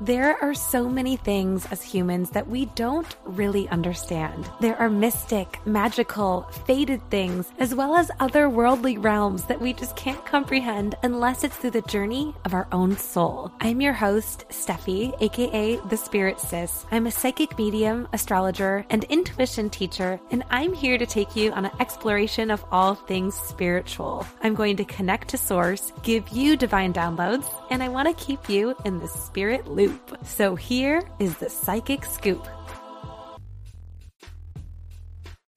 There are so many things as humans that we don't really understand. There are mystic, magical, fated things, as well as otherworldly realms that we just can't comprehend unless it's through the journey of our own soul. I'm your host, Steffi, aka The Spirit Sis. I'm a psychic medium, astrologer, and intuition teacher, and I'm here to take you on an exploration of all things spiritual. I'm going to connect to Source, give you divine downloads, and I want to keep you in the spirit loop loop. So here is the psychic scoop.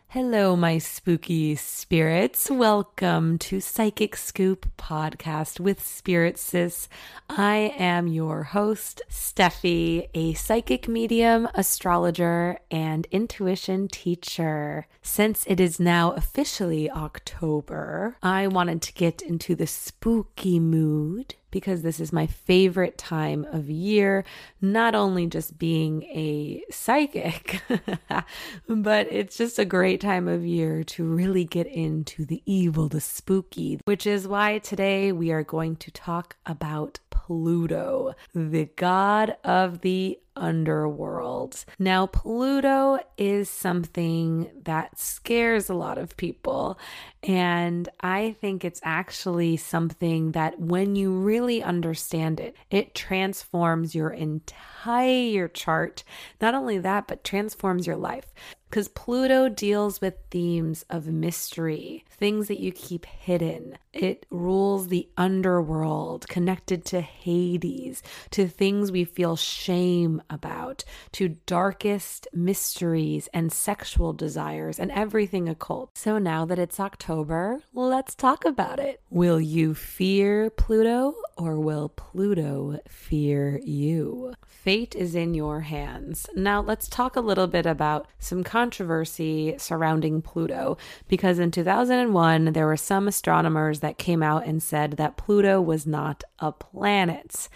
Hello, my spooky spirits. Welcome to Psychic Scoop podcast with Spirit Sis. I am your host, Steffi, a psychic medium, astrologer, and intuition teacher. Since it is now officially October, I wanted to get into the spooky mood because this is my favorite time of year, not only just being a psychic, but it's just a great time of year to really get into the evil, the spooky, which is why today we are going to talk about Pluto, the god of the underworld. Now, Pluto is something that scares a lot of people. And I think it's actually something that when you really understand it, it transforms your entire chart. Not only that, but transforms your life because Pluto deals with themes of mystery, things that you keep hidden. It rules the underworld, connected to Hades, to things we feel shame about, to darkest mysteries and sexual desires and everything occult. So now that it's October, let's talk about it. Will you fear Pluto or will Pluto fear you? Fate is in your hands. Now, let's talk a little bit about some controversy surrounding Pluto, because in 2001, there were some astronomers that came out and said that Pluto was not a planet.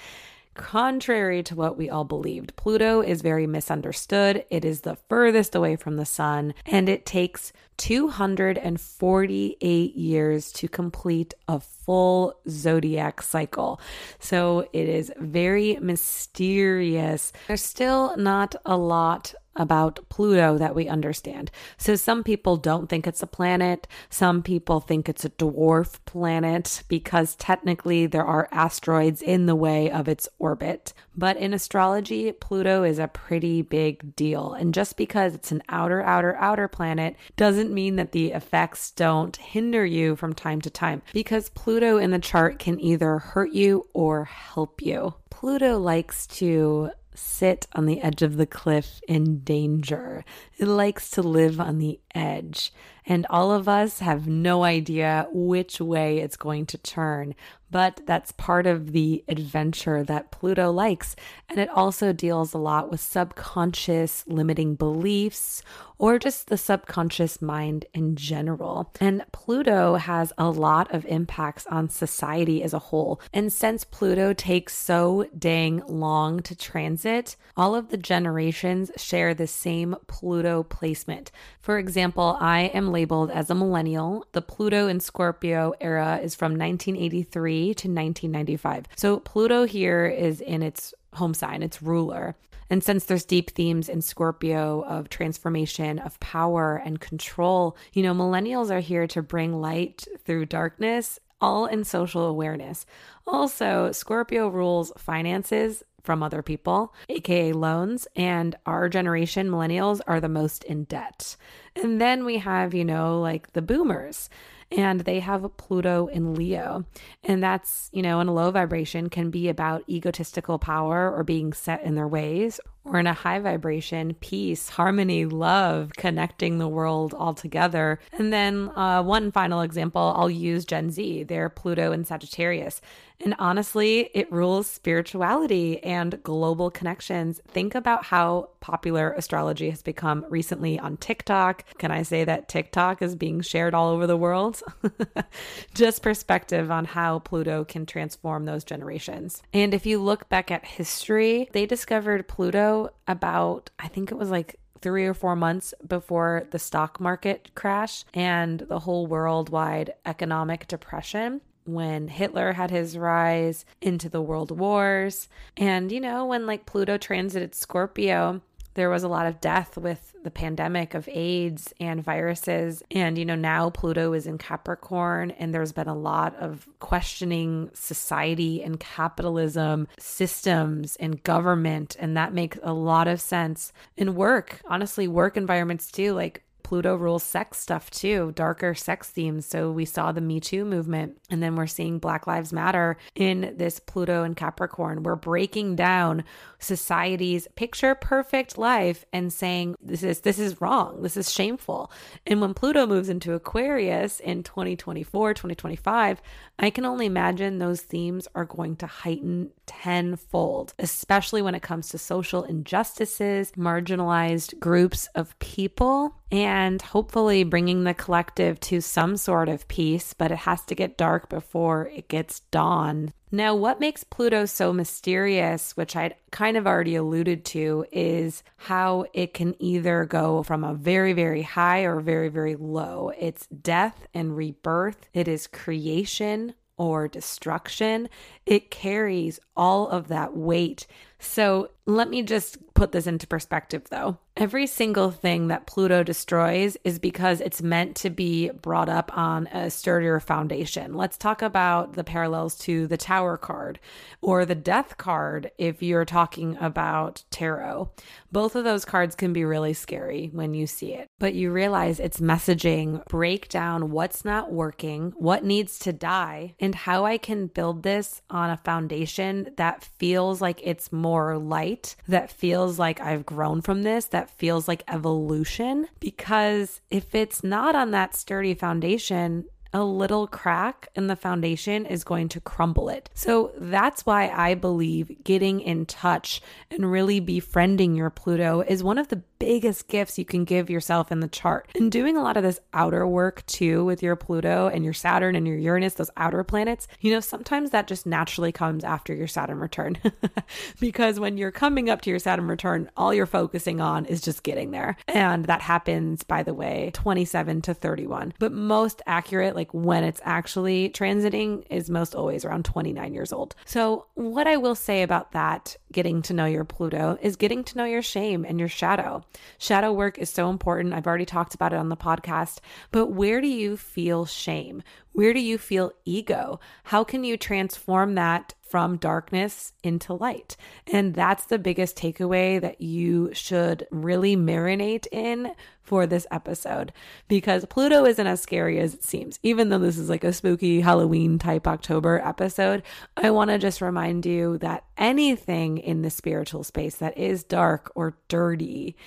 Contrary to what we all believed, Pluto is very misunderstood. It is the furthest away from the sun, and it takes 248 years to complete a full zodiac cycle. So it is very mysterious. There's still not a lot about Pluto that we understand. So some people don't think it's a planet. Some people think it's a dwarf planet because technically there are asteroids in the way of its orbit. But in astrology, Pluto is a pretty big deal. And just because it's an outer, outer, outer planet doesn't mean that the effects don't hinder you from time to time because Pluto in the chart can either hurt you or help you. Pluto likes to sit on the edge of the cliff in danger. It likes to live on the edge. And all of us have no idea which way it's going to turn. But that's part of the adventure that Pluto likes. And it also deals a lot with subconscious limiting beliefs or just the subconscious mind in general. And Pluto has a lot of impacts on society as a whole. And since Pluto takes so dang long to transit, all of the generations share the same Pluto placement. For example, I am labeled as a millennial. The Pluto in Scorpio era is from 1983 to 1995. So Pluto here is in its home sign, its ruler. And since there's deep themes in Scorpio of transformation, of power and control, you know, millennials are here to bring light through darkness, all in social awareness. Also, Scorpio rules finances from other people, aka loans, and our generation, millennials, are the most in debt. And then we have, you know, like the boomers and they have Pluto in Leo. And that's, you know, in a low vibration can be about egotistical power or being set in their ways, or in a high vibration, peace, harmony, love, connecting the world all together. And then uh, one final example, I'll use Gen Z, their Pluto and Sagittarius. And honestly, it rules spirituality and global connections. Think about how popular astrology has become recently on TikTok. Can I say that TikTok is being shared all over the world? Just perspective on how Pluto can transform those generations. And if you look back at history, they discovered Pluto about, I think it was like three or four months before the stock market crash and the whole worldwide economic depression. when Hitler had his rise into the world wars. And, you know, when like Pluto transited Scorpio, there was a lot of death with the pandemic of AIDS and viruses. And, you know, now Pluto is in Capricorn, and there's been a lot of questioning society and capitalism, systems and government. And that makes a lot of sense in work, honestly, work environments too. Like, Pluto rules sex stuff too, darker sex themes. So we saw the Me Too movement, and then we're seeing Black Lives Matter in this Pluto and Capricorn. We're breaking down society's picture perfect life and saying this is this is wrong. This is shameful. And when Pluto moves into Aquarius in 2024, 2025, I can only imagine those themes are going to heighten tenfold, especially when it comes to social injustices, marginalized groups of people, and hopefully bringing the collective to some sort of peace, but it has to get dark before it gets dawn. Now, what makes Pluto so mysterious, which I'd kind of already alluded to, is how it can either go from a very, very high or very, very low. It's death and rebirth, it is creation or destruction. It carries all of that weight. So let me just put this into perspective though. Every single thing that Pluto destroys is because it's meant to be brought up on a sturdier foundation. Let's talk about the parallels to the Tower card or the Death card if you're talking about tarot. Both of those cards can be really scary when you see it, but you realize it's messaging break down what's not working, what needs to die, and how I can build this on a foundation that feels like it's more light, that feels like I've grown from this, that feels like evolution. Because if it's not on that sturdy foundation, a little crack in the foundation is going to crumble it. So that's why I believe getting in touch and really befriending your Pluto is one of the biggest gifts you can give yourself in the chart. And doing a lot of this outer work too with your Pluto and your Saturn and your Uranus, those outer planets, you know, sometimes that just naturally comes after your Saturn return. because when you're coming up to your Saturn return, all you're focusing on is just getting there. And that happens, by the way, 27 to 31. But most accurate, like when it's actually transiting, is most always around 29 years old. So, what I will say about that, getting to know your Pluto, is getting to know your shame and your shadow. Shadow work is so important. I've already talked about it on the podcast, but where do you feel shame? Where do you feel ego? How can you transform that from darkness into light? And that's the biggest takeaway that you should really marinate in for this episode because Pluto isn't as scary as it seems. Even though this is like a spooky Halloween type October episode, I want to just remind you that anything in the spiritual space that is dark or dirty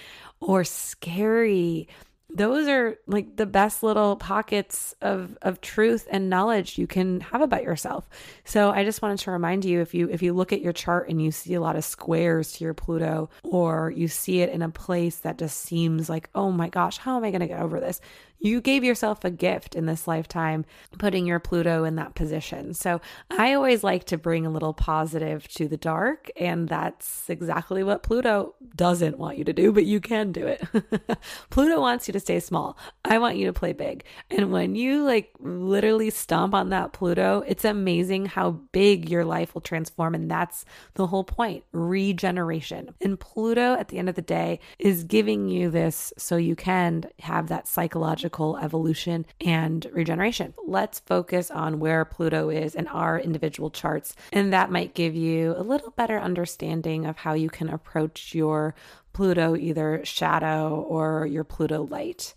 or scary those are like the best little pockets of of truth and knowledge you can have about yourself. So I just wanted to remind you if you if you look at your chart and you see a lot of squares to your Pluto or you see it in a place that just seems like, "Oh my gosh, how am I going to get over this?" You gave yourself a gift in this lifetime putting your Pluto in that position. So I always like to bring a little positive to the dark. And that's exactly what Pluto doesn't want you to do, but you can do it. Pluto wants you to stay small. I want you to play big. And when you like literally stomp on that Pluto, it's amazing how big your life will transform. And that's the whole point regeneration. And Pluto, at the end of the day, is giving you this so you can have that psychological evolution and regeneration. Let's focus on where Pluto is in our individual charts, and that might give you a little better understanding of how you can approach your Pluto either shadow or your Pluto light.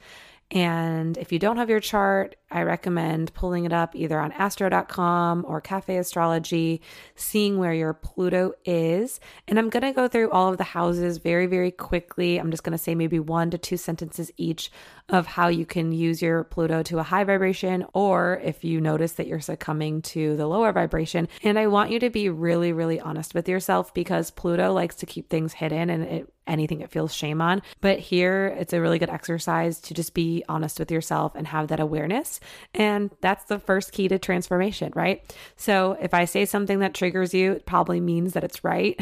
And if you don't have your chart, I recommend pulling it up either on astro.com or Cafe Astrology, seeing where your Pluto is. And I'm going to go through all of the houses very, very quickly. I'm just going to say maybe one to two sentences each of how you can use your Pluto to a high vibration, or if you notice that you're succumbing to the lower vibration. And I want you to be really, really honest with yourself because Pluto likes to keep things hidden and it anything it feels shame on. But here, it's a really good exercise to just be honest with yourself and have that awareness. And that's the first key to transformation, right? So if I say something that triggers you, it probably means that it's right.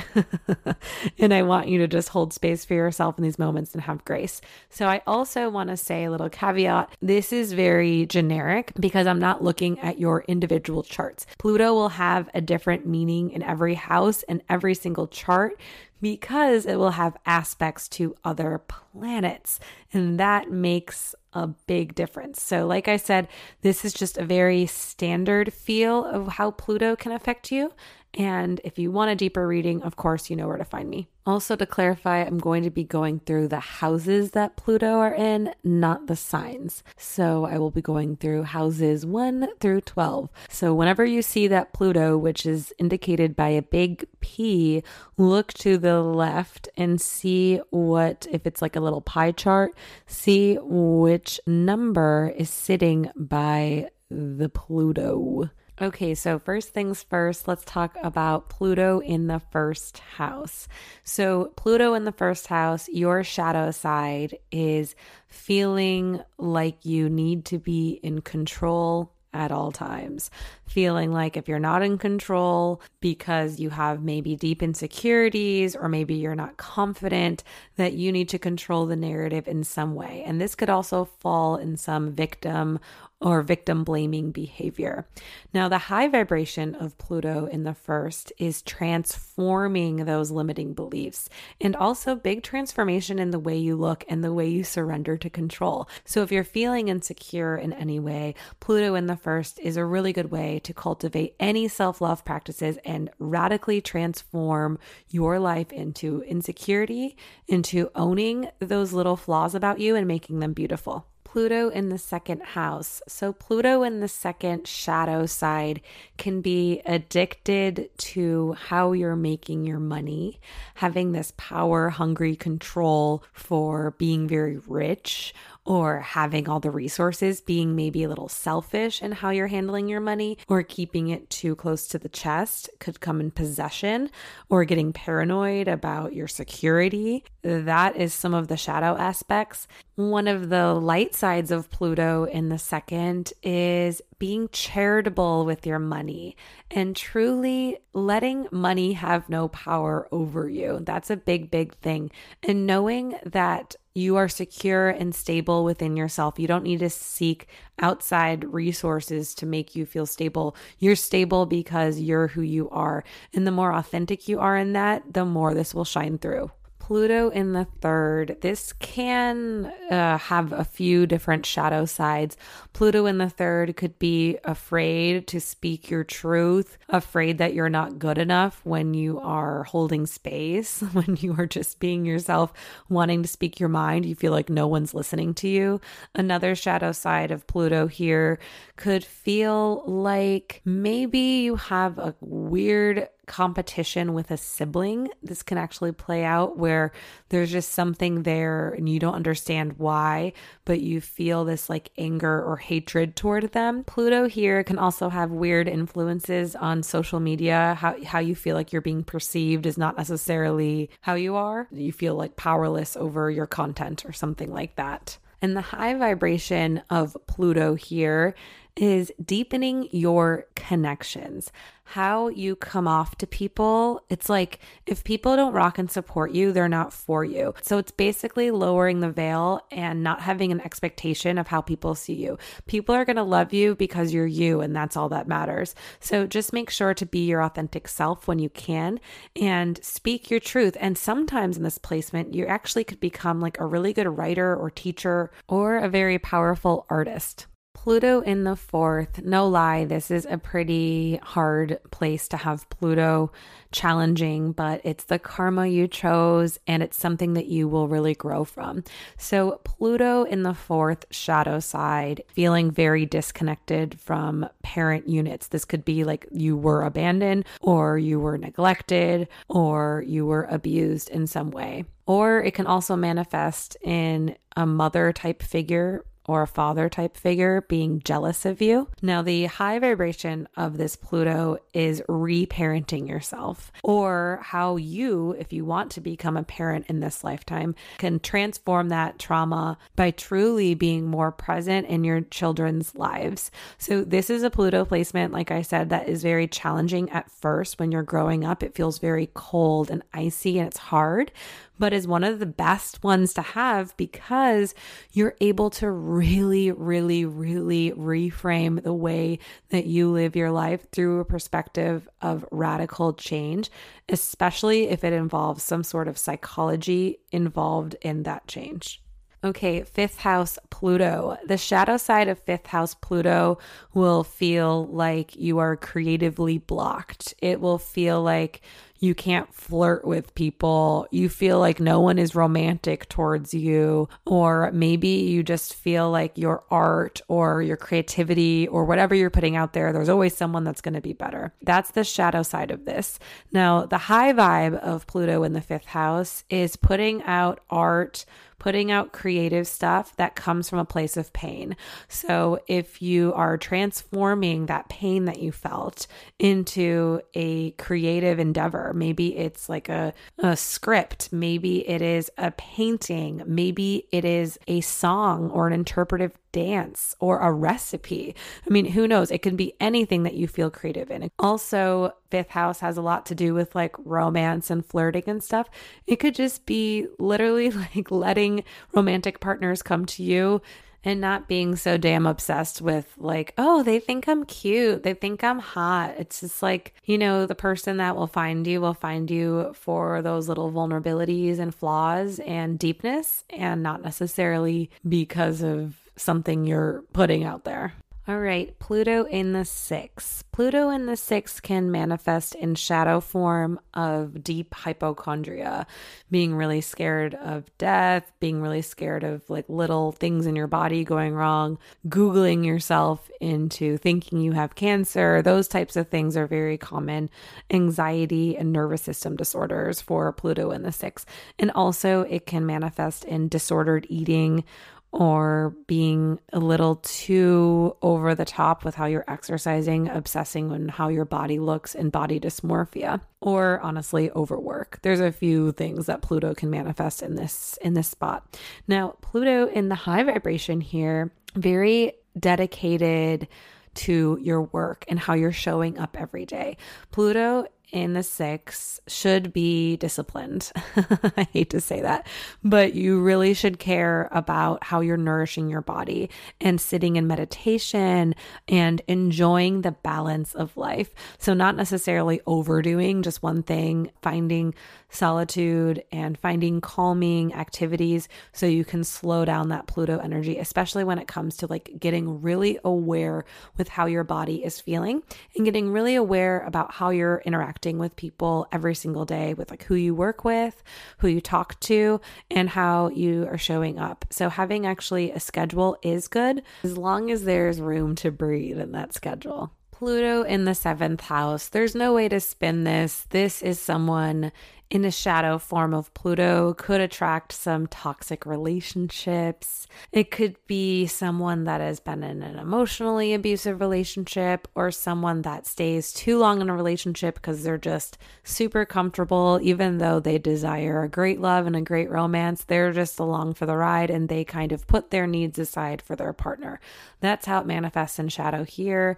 and I want you to just hold space for yourself in these moments and have grace. So I also want to say a little caveat this is very generic because I'm not looking at your individual charts. Pluto will have a different meaning in every house and every single chart because it will have aspects to other planets. And that makes a big difference. So, like I said, this is just a very standard feel of how Pluto can affect you. And if you want a deeper reading, of course, you know where to find me. Also, to clarify, I'm going to be going through the houses that Pluto are in, not the signs. So I will be going through houses 1 through 12. So whenever you see that Pluto, which is indicated by a big P, look to the left and see what, if it's like a little pie chart, see which number is sitting by the Pluto. Okay, so first things first, let's talk about Pluto in the first house. So, Pluto in the first house, your shadow side is feeling like you need to be in control at all times. Feeling like if you're not in control because you have maybe deep insecurities or maybe you're not confident, that you need to control the narrative in some way. And this could also fall in some victim or victim blaming behavior. Now, the high vibration of Pluto in the first is transforming those limiting beliefs and also big transformation in the way you look and the way you surrender to control. So, if you're feeling insecure in any way, Pluto in the first is a really good way to cultivate any self love practices and radically transform your life into insecurity, into owning those little flaws about you and making them beautiful. Pluto in the second house. So, Pluto in the second shadow side can be addicted to how you're making your money, having this power hungry control for being very rich or having all the resources, being maybe a little selfish in how you're handling your money, or keeping it too close to the chest could come in possession, or getting paranoid about your security. That is some of the shadow aspects. One of the light sides of Pluto in the second is being charitable with your money and truly letting money have no power over you. That's a big, big thing. And knowing that you are secure and stable within yourself. You don't need to seek outside resources to make you feel stable. You're stable because you're who you are. And the more authentic you are in that, the more this will shine through. Pluto in the third. This can uh, have a few different shadow sides. Pluto in the third could be afraid to speak your truth, afraid that you're not good enough when you are holding space, when you are just being yourself, wanting to speak your mind. You feel like no one's listening to you. Another shadow side of Pluto here could feel like maybe you have a weird competition with a sibling, this can actually play out where there's just something there and you don't understand why, but you feel this like anger or hatred toward them. Pluto here can also have weird influences on social media. How, how you feel like you're being perceived is not necessarily how you are. You feel like powerless over your content or something like that. And the high vibration of Pluto here is deepening your connections, how you come off to people. It's like if people don't rock and support you, they're not for you. So it's basically lowering the veil and not having an expectation of how people see you. People are going to love you because you're you, and that's all that matters. So just make sure to be your authentic self when you can and speak your truth. And sometimes in this placement, you actually could become like a really good writer or teacher or a very powerful artist. Pluto in the fourth, no lie, this is a pretty hard place to have Pluto challenging, but it's the karma you chose and it's something that you will really grow from. So, Pluto in the fourth shadow side, feeling very disconnected from parent units. This could be like you were abandoned, or you were neglected, or you were abused in some way. Or it can also manifest in a mother type figure or a father type figure being jealous of you. Now, the high vibration of this Pluto is reparenting yourself, or how you, if you want to become a parent in this lifetime, can transform that trauma by truly being more present in your children's lives. So, this is a Pluto placement, like I said, that is very challenging at first when you're growing up. It feels very cold and icy and it's hard but is one of the best ones to have because you're able to really, really, really reframe the way that you live your life through a perspective of radical change, especially if it involves some sort of psychology involved in that change. Okay, fifth house Pluto. The shadow side of fifth house Pluto will feel like you are creatively blocked. It will feel like you can't flirt with people. You feel like no one is romantic towards you. Or maybe you just feel like your art or your creativity or whatever you're putting out there, there's always someone that's going to be better. That's the shadow side of this. Now, the high vibe of Pluto in the fifth house is putting out art putting out creative stuff that comes from a place of pain. So if you are transforming that pain that you felt into a creative endeavor, maybe it's like a, a script, maybe it is a painting, maybe it is a song or an interpretive dance or a recipe. I mean, who knows? It can be anything that you feel creative in. Also, fifth house has a lot to do with like romance and flirting and stuff. It could just be literally like letting romantic partners come to you and not being so damn obsessed with like, oh, they think I'm cute. They think I'm hot. It's just like, you know, the person that will find you will find you for those little vulnerabilities and flaws and deepness and not necessarily because of something you're putting out there. All right, Pluto in the six. Pluto in the six can manifest in shadow form of deep hypochondria, being really scared of death, being really scared of like little things in your body going wrong, Googling yourself into thinking you have cancer. Those types of things are very common. Anxiety and nervous system disorders for Pluto in the six. And also, it can manifest in disordered eating or being a little too over the top with how you're exercising, obsessing on how your body looks and body dysmorphia, or honestly overwork. There's a few things that Pluto can manifest in this in this spot. Now, Pluto in the high vibration here, very dedicated to your work and how you're showing up every day. Pluto in the six should be disciplined. I hate to say that, but you really should care about how you're nourishing your body and sitting in meditation and enjoying the balance of life. So, not necessarily overdoing just one thing, finding solitude and finding calming activities so you can slow down that Pluto energy, especially when it comes to like getting really aware with how your body is feeling and getting really aware about how you're interacting with people every single day with like who you work with, who you talk to, and how you are showing up. So, having actually a schedule is good as long as there's room to breathe in that schedule. Pluto in the seventh house. There's no way to spin this. This is someone in a shadow form of Pluto could attract some toxic relationships. It could be someone that has been in an emotionally abusive relationship or someone that stays too long in a relationship because they're just super comfortable, even though they desire a great love and a great romance. They're just along for the ride and they kind of put their needs aside for their partner. That's how it manifests in shadow here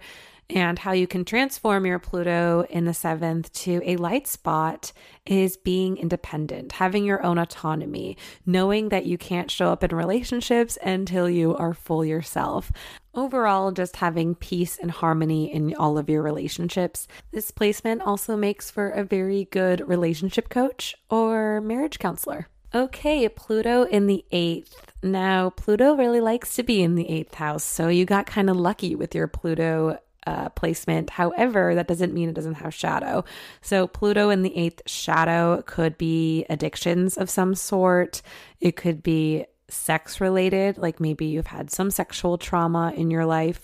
and how you can transform your Pluto in the seventh to a light spot is being independent, having your own autonomy, knowing that you can't show up in relationships until you are full yourself. Overall, just having peace and harmony in all of your relationships. This placement also makes for a very good relationship coach or marriage counselor. Okay, Pluto in the eighth. Now, Pluto really likes to be in the eighth house, so you got kind of lucky with your Pluto uh, placement. However, that doesn't mean it doesn't have shadow. So, Pluto in the eighth shadow could be addictions of some sort. It could be sex related, like maybe you've had some sexual trauma in your life.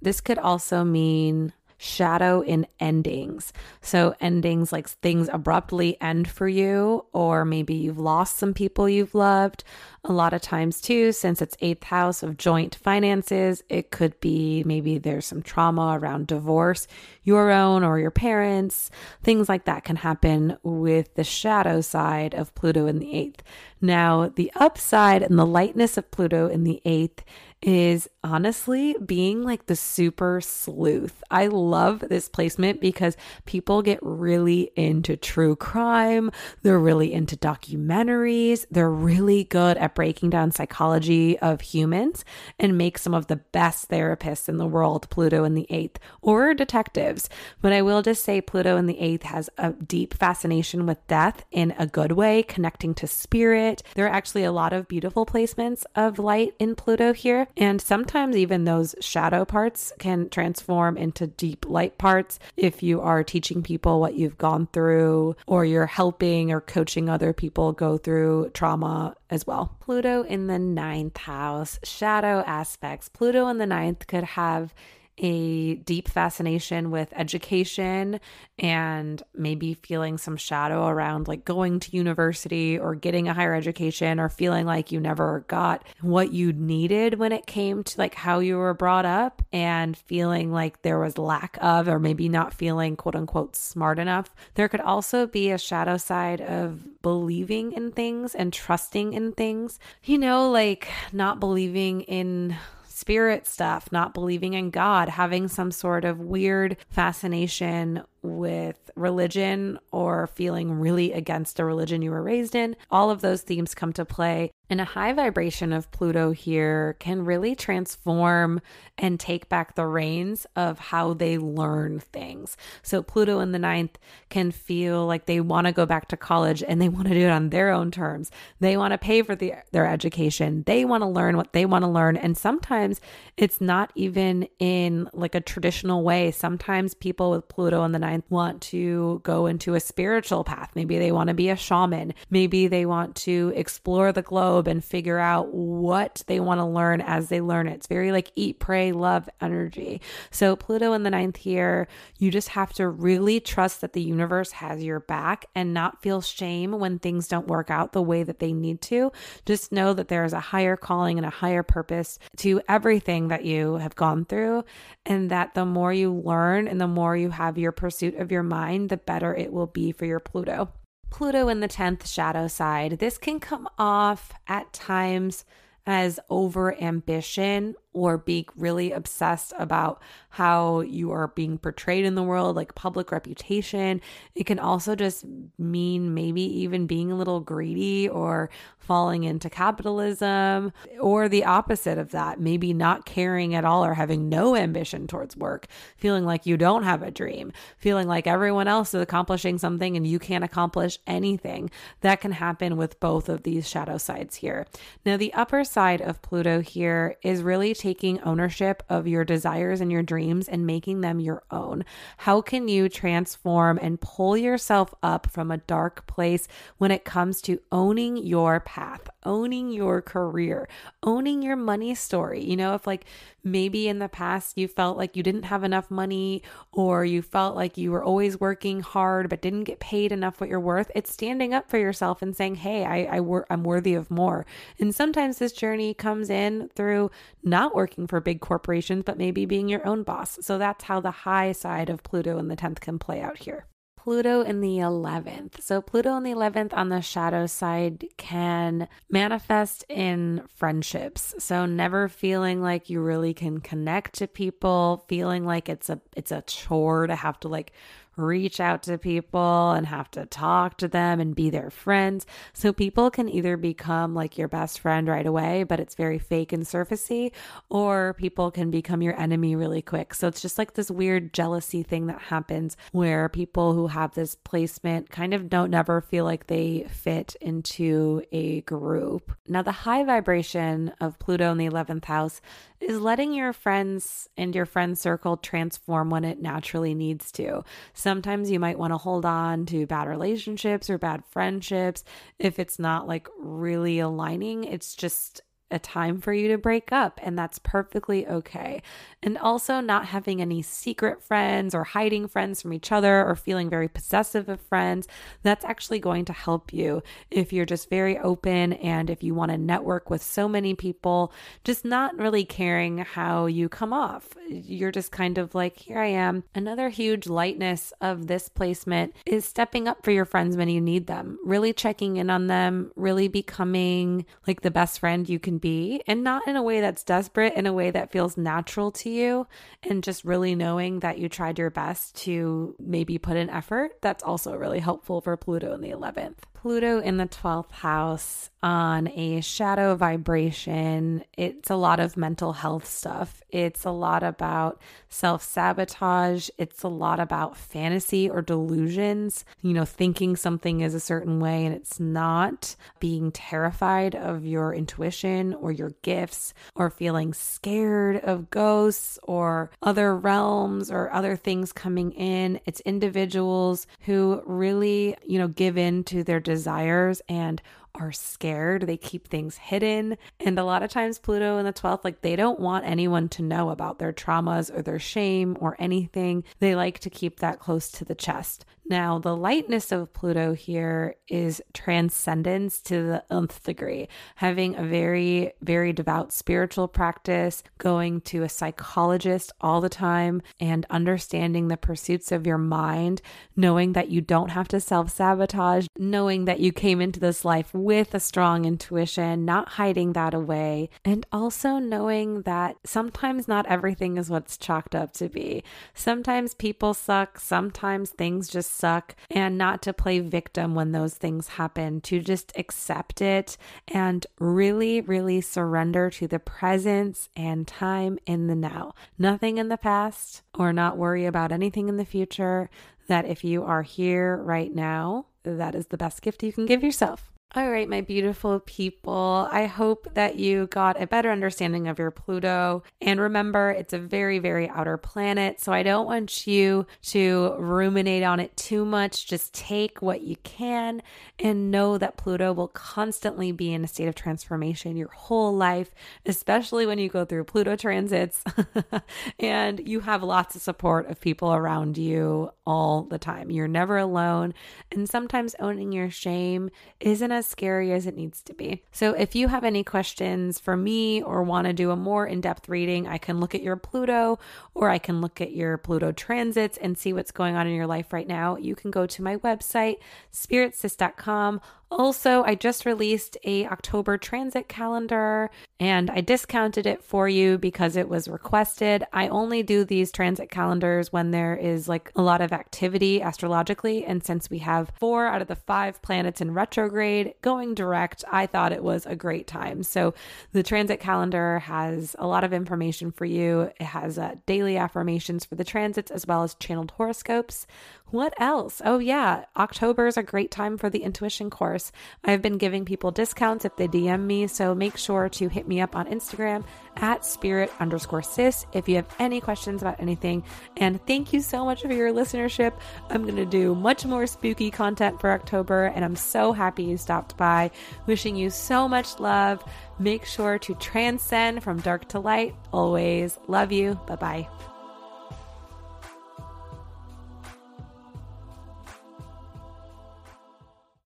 This could also mean shadow in endings. So, endings like things abruptly end for you, or maybe you've lost some people you've loved. A lot of times, too, since it's eighth house of joint finances, it could be maybe there's some trauma around divorce, your own or your parents. Things like that can happen with the shadow side of Pluto in the eighth. Now, the upside and the lightness of Pluto in the eighth is honestly being like the super sleuth. I love this placement because people get really into true crime. They're really into documentaries. They're really good at breaking down psychology of humans and make some of the best therapists in the world, Pluto in the eighth, or detectives. But I will just say Pluto in the eighth has a deep fascination with death in a good way, connecting to spirit. There are actually a lot of beautiful placements of light in Pluto here. And sometimes even those shadow parts can transform into deep light parts if you are teaching people what you've gone through or you're helping or coaching other people go through trauma as well. Pluto in the ninth house, shadow aspects. Pluto in the ninth could have a deep fascination with education and maybe feeling some shadow around like going to university or getting a higher education or feeling like you never got what you needed when it came to like how you were brought up and feeling like there was lack of or maybe not feeling quote unquote smart enough. There could also be a shadow side of believing in things and trusting in things. You know, like not believing in spirit stuff, not believing in God, having some sort of weird fascination with religion or feeling really against the religion you were raised in. All of those themes come to play. And a high vibration of Pluto here can really transform and take back the reins of how they learn things. So, Pluto in the ninth can feel like they want to go back to college and they want to do it on their own terms. They want to pay for the, their education, they want to learn what they want to learn. And sometimes it's not even in like a traditional way. Sometimes people with Pluto in the ninth want to go into a spiritual path. Maybe they want to be a shaman. Maybe they want to explore the globe and figure out what they want to learn as they learn it. It's very like eat, pray, love energy. So, Pluto in the ninth here, you just have to really trust that the universe has your back and not feel shame when things don't work out the way that they need to. Just know that there is a higher calling and a higher purpose to everything that you have gone through, and that the more you learn and the more you have your pursuit of your mind, the better it will be for your Pluto. Pluto in the 10th shadow side, this can come off at times as over ambition or be really obsessed about how you are being portrayed in the world, like public reputation. It can also just mean maybe even being a little greedy or falling into capitalism, or the opposite of that, maybe not caring at all or having no ambition towards work, feeling like you don't have a dream, feeling like everyone else is accomplishing something and you can't accomplish anything. That can happen with both of these shadow sides here. Now, the upper side of Pluto here is really taking ownership of your desires and your dreams and making them your own? How can you transform and pull yourself up from a dark place when it comes to owning your path, owning your career, owning your money story? You know, if like maybe in the past you felt like you didn't have enough money or you felt like you were always working hard but didn't get paid enough what you're worth, it's standing up for yourself and saying, hey, I, I wor- I'm worthy of more. And sometimes this journey comes in through not not working for big corporations, but maybe being your own boss. So that's how the high side of Pluto in the 10th can play out here. Pluto in the 11th. So, Pluto in the 11th on the shadow side can manifest in friendships. So, never feeling like you really can connect to people, feeling like it's a it's a chore to have to like reach out to people and have to talk to them and be their friends. So people can either become like your best friend right away, but it's very fake and surfacey, or people can become your enemy really quick. So it's just like this weird jealousy thing that happens where people who have this placement kind of don't never feel like they fit into a group. Now, the high vibration of Pluto in the 11th house is letting your friends and your friend circle transform when it naturally needs to. Sometimes you might want to hold on to bad relationships or bad friendships if it's not like really aligning. It's just a time for you to break up, and that's perfectly okay. And also, not having any secret friends or hiding friends from each other or feeling very possessive of friends, that's actually going to help you if you're just very open and if you want to network with so many people, just not really caring how you come off. You're just kind of like, here I am. Another huge lightness of this placement is stepping up for your friends when you need them, really checking in on them, really becoming like the best friend you can be, and not in a way that's desperate, in a way that feels natural to you, and just really knowing that you tried your best to maybe put in effort. That's also really helpful for Pluto in the 11th. Pluto in the 12th house on a shadow vibration. It's a lot of mental health stuff. It's a lot about self sabotage. It's a lot about fantasy or delusions, you know, thinking something is a certain way and it's not, being terrified of your intuition or your gifts, or feeling scared of ghosts or other realms or other things coming in. It's individuals who really, you know, give in to their desires and are scared. They keep things hidden. And a lot of times, Pluto in the 12th, like they don't want anyone to know about their traumas or their shame or anything. They like to keep that close to the chest. Now, the lightness of Pluto here is transcendence to the nth degree, having a very, very devout spiritual practice, going to a psychologist all the time, and understanding the pursuits of your mind, knowing that you don't have to self sabotage, knowing that you came into this life with a strong intuition, not hiding that away, and also knowing that sometimes not everything is what's chalked up to be. Sometimes people suck, sometimes things just suck and not to play victim when those things happen, to just accept it and really, really surrender to the presence and time in the now. Nothing in the past or not worry about anything in the future. That if you are here right now, that is the best gift you can give yourself. All right, my beautiful people. I hope that you got a better understanding of your Pluto. And remember, it's a very, very outer planet. So I don't want you to ruminate on it too much. Just take what you can and know that Pluto will constantly be in a state of transformation your whole life, especially when you go through Pluto transits and you have lots of support of people around you all the time. You're never alone. And sometimes owning your shame isn't as scary as it needs to be. So if you have any questions for me or want to do a more in depth reading, I can look at your Pluto or I can look at your Pluto transits and see what's going on in your life right now. You can go to my website, spiritsis.com. Also, I just released a October transit calendar and I discounted it for you because it was requested. I only do these transit calendars when there is like a lot of activity astrologically and since we have 4 out of the 5 planets in retrograde going direct, I thought it was a great time. So, the transit calendar has a lot of information for you. It has uh, daily affirmations for the transits as well as channeled horoscopes. What else? Oh, yeah, October is a great time for the intuition course. I've been giving people discounts if they DM me, so make sure to hit me up on Instagram at spirit underscore sis if you have any questions about anything. And thank you so much for your listenership. I'm going to do much more spooky content for October, and I'm so happy you stopped by. Wishing you so much love. Make sure to transcend from dark to light. Always love you. Bye bye.